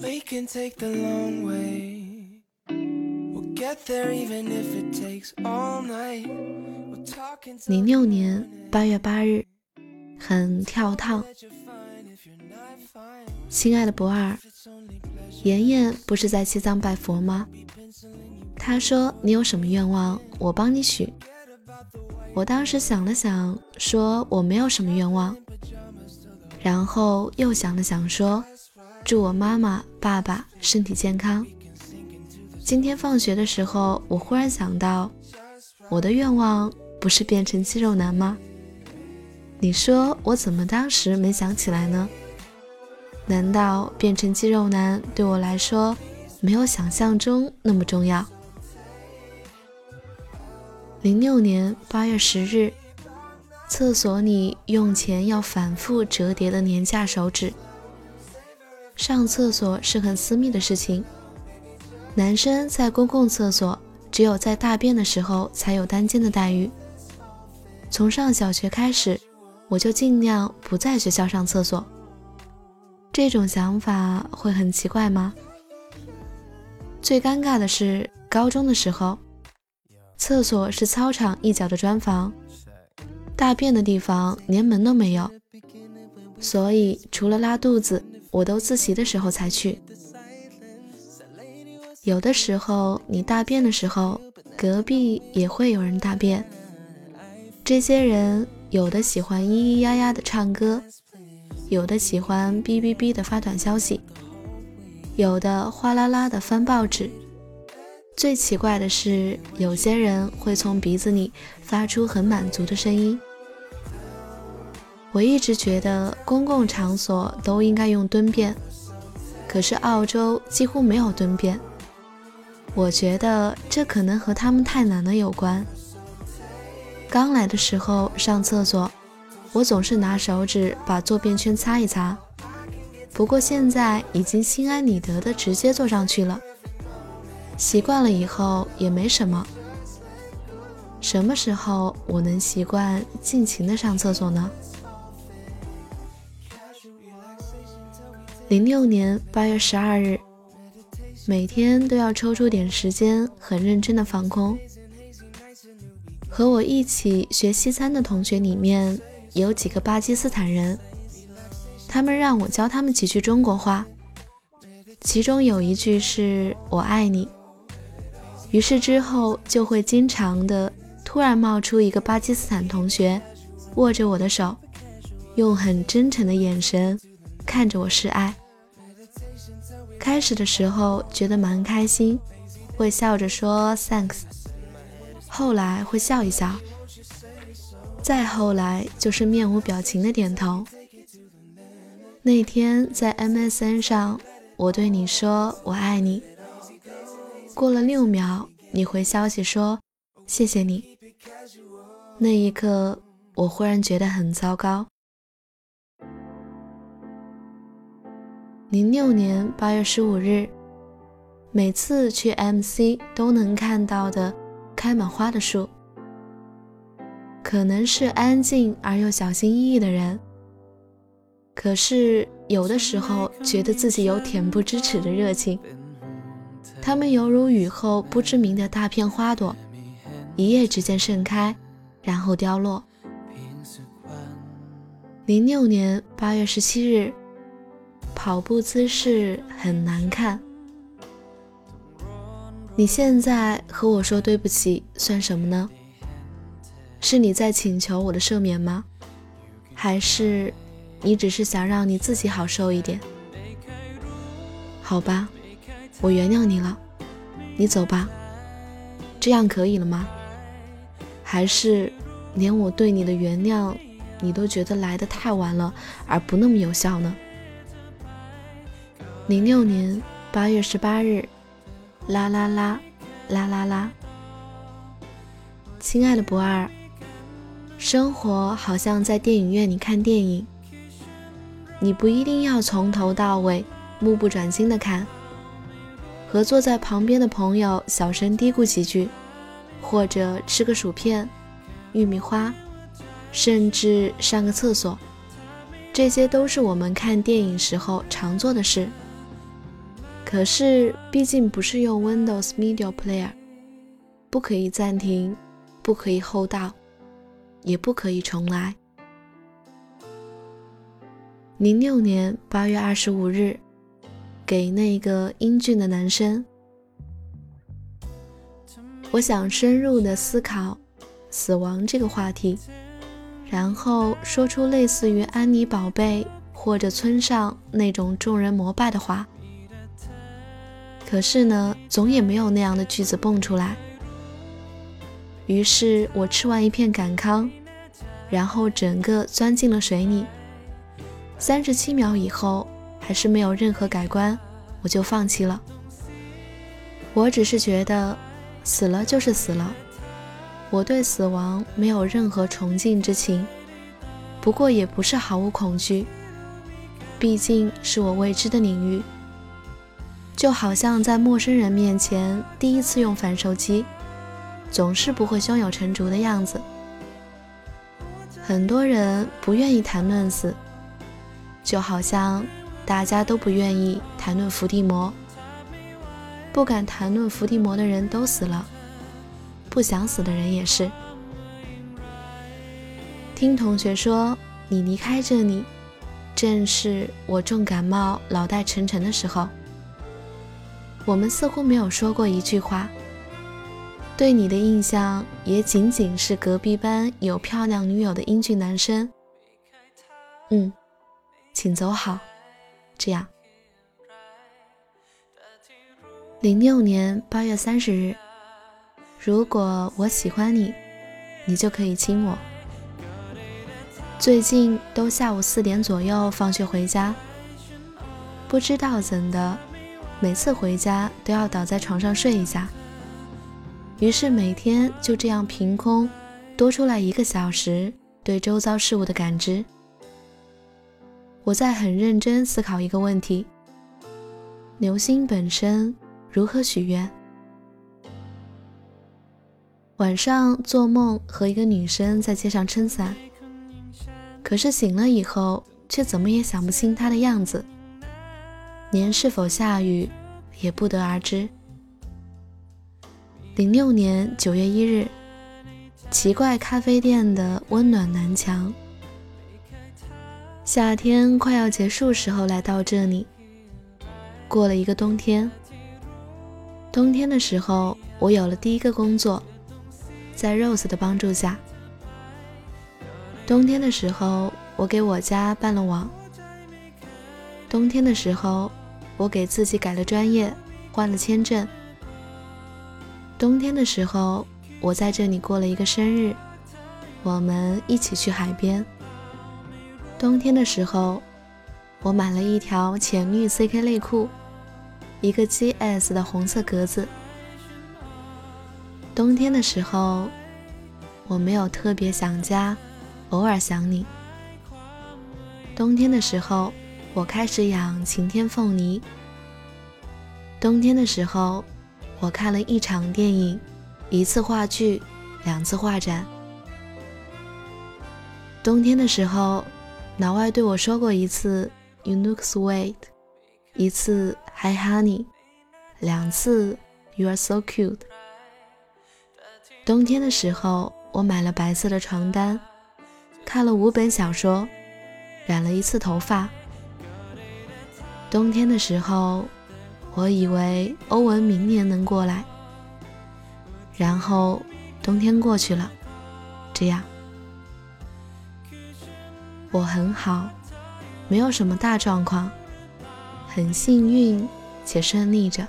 We can take the long way. We'll get there even if it takes all night. 零六年八月八日，很跳烫。亲爱的不二.妍妍不是在西藏拜佛吗她说你有什么愿望，我帮你许。我当时想了想，说我没有什么愿望，然后又想了想，说祝我妈妈、爸爸身体健康。今天放学的时候，我忽然想到，我的愿望不是变成肌肉男吗？你说我怎么当时没想起来呢？难道变成肌肉男对我来说没有想象中那么重要？零六年八月十日，厕所里用钱要反复折叠的廉价手指。上厕所是很私密的事情，男生在公共厕所只有在大便的时候才有单间的待遇。从上小学开始，我就尽量不在学校上厕所。这种想法会很奇怪吗？最尴尬的是高中的时候，厕所是操场一角的砖房，大便的地方连门都没有，所以除了拉肚子，我都自习的时候才去。有的时候你大便的时候，隔壁也会有人大便。这些人有的喜欢咿咿呀呀的唱歌，有的喜欢哔哔哔的发短消息，有的哗啦啦的翻报纸。最奇怪的是，有些人会从鼻子里发出很满足的声音。我一直觉得公共场所都应该用蹲便，可是澳洲几乎没有蹲便。我觉得这可能和他们太懒了有关。刚来的时候上厕所，我总是拿手指把坐便圈擦一擦，不过现在已经心安理得的直接坐上去了。习惯了以后也没什么。什么时候我能习惯尽情的上厕所呢？零六年八月十二日，每天都要抽出点时间，很认真的放空。和我一起学西餐的同学里面有几个巴基斯坦人，他们让我教他们几句中国话，其中有一句是我爱你。于是之后就会经常的突然冒出一个巴基斯坦同学，握着我的手，用很真诚的眼神看着我示爱。开始的时候觉得蛮开心，会笑着说 thanks，后来会笑一笑，再后来就是面无表情的点头。那天在 MSN 上，我对你说我爱你。过了六秒，你回消息说谢谢你。那一刻，我忽然觉得很糟糕。零六年八月十五日，每次去 MC 都能看到的开满花的树，可能是安静而又小心翼翼的人，可是有的时候觉得自己有恬不知耻的热情。它们犹如雨后不知名的大片花朵，一夜之间盛开，然后凋落。零六年八月十七日，跑步姿势很难看。你现在和我说对不起，算什么呢？是你在请求我的赦免吗？还是你只是想让你自己好受一点？好吧。我原谅你了，你走吧，这样可以了吗？还是连我对你的原谅，你都觉得来得太晚了，而不那么有效呢？零六年八月十八日，啦啦啦，啦啦啦，亲爱的不二，生活好像在电影院里看电影，你不一定要从头到尾目不转睛的看。和坐在旁边的朋友小声嘀咕几句，或者吃个薯片、玉米花，甚至上个厕所，这些都是我们看电影时候常做的事。可是毕竟不是用 Windows Media Player，不可以暂停，不可以后倒，也不可以重来。零六年八月二十五日，给那个英俊的男生。我想深入的思考死亡这个话题，然后说出类似于安妮宝贝或者村上那种众人膜拜的话。可是呢，总也没有那样的句子蹦出来。于是我吃完一片感康，然后整个钻进了水里。三十七秒以后，还是没有任何改观，我就放弃了。我只是觉得。死了就是死了，我对死亡没有任何崇敬之情，不过也不是毫无恐惧，毕竟是我未知的领域。就好像在陌生人面前第一次用反手机，总是不会胸有成竹的样子。很多人不愿意谈论死，就好像大家都不愿意谈论伏地魔。不敢谈论伏地魔的人都死了，不想死的人也是。听同学说你离开这里，正是我重感冒、脑袋沉沉的时候。我们似乎没有说过一句话。对你的印象也仅仅是隔壁班有漂亮女友的英俊男生。嗯，请走好，这样。零六年八月三十日，如果我喜欢你，你就可以亲我。最近都下午四点左右放学回家，不知道怎的，每次回家都要倒在床上睡一下。于是每天就这样凭空多出来一个小时对周遭事物的感知。我在很认真思考一个问题：流星本身。如何许愿？晚上做梦和一个女生在街上撑伞，可是醒了以后却怎么也想不清她的样子，年是否下雨也不得而知。零六年九月一日，奇怪咖啡店的温暖南墙。夏天快要结束时候来到这里，过了一个冬天。冬天的时候，我有了第一个工作，在 Rose 的帮助下。冬天的时候，我给我家办了网。冬天的时候，我给自己改了专业，换了签证。冬天的时候，我在这里过了一个生日，我们一起去海边。冬天的时候，我买了一条浅绿 CK 内裤。一个 GS 的红色格子。冬天的时候，我没有特别想家，偶尔想你。冬天的时候，我开始养晴天凤梨。冬天的时候，我看了一场电影，一次话剧，两次画展。冬天的时候，老外对我说过一次 “You look sweet”，一次。Hi honey，两次，You are so cute。冬天的时候，我买了白色的床单，看了五本小说，染了一次头发。冬天的时候，我以为欧文明年能过来，然后冬天过去了，这样，我很好，没有什么大状况。很幸运且顺利着。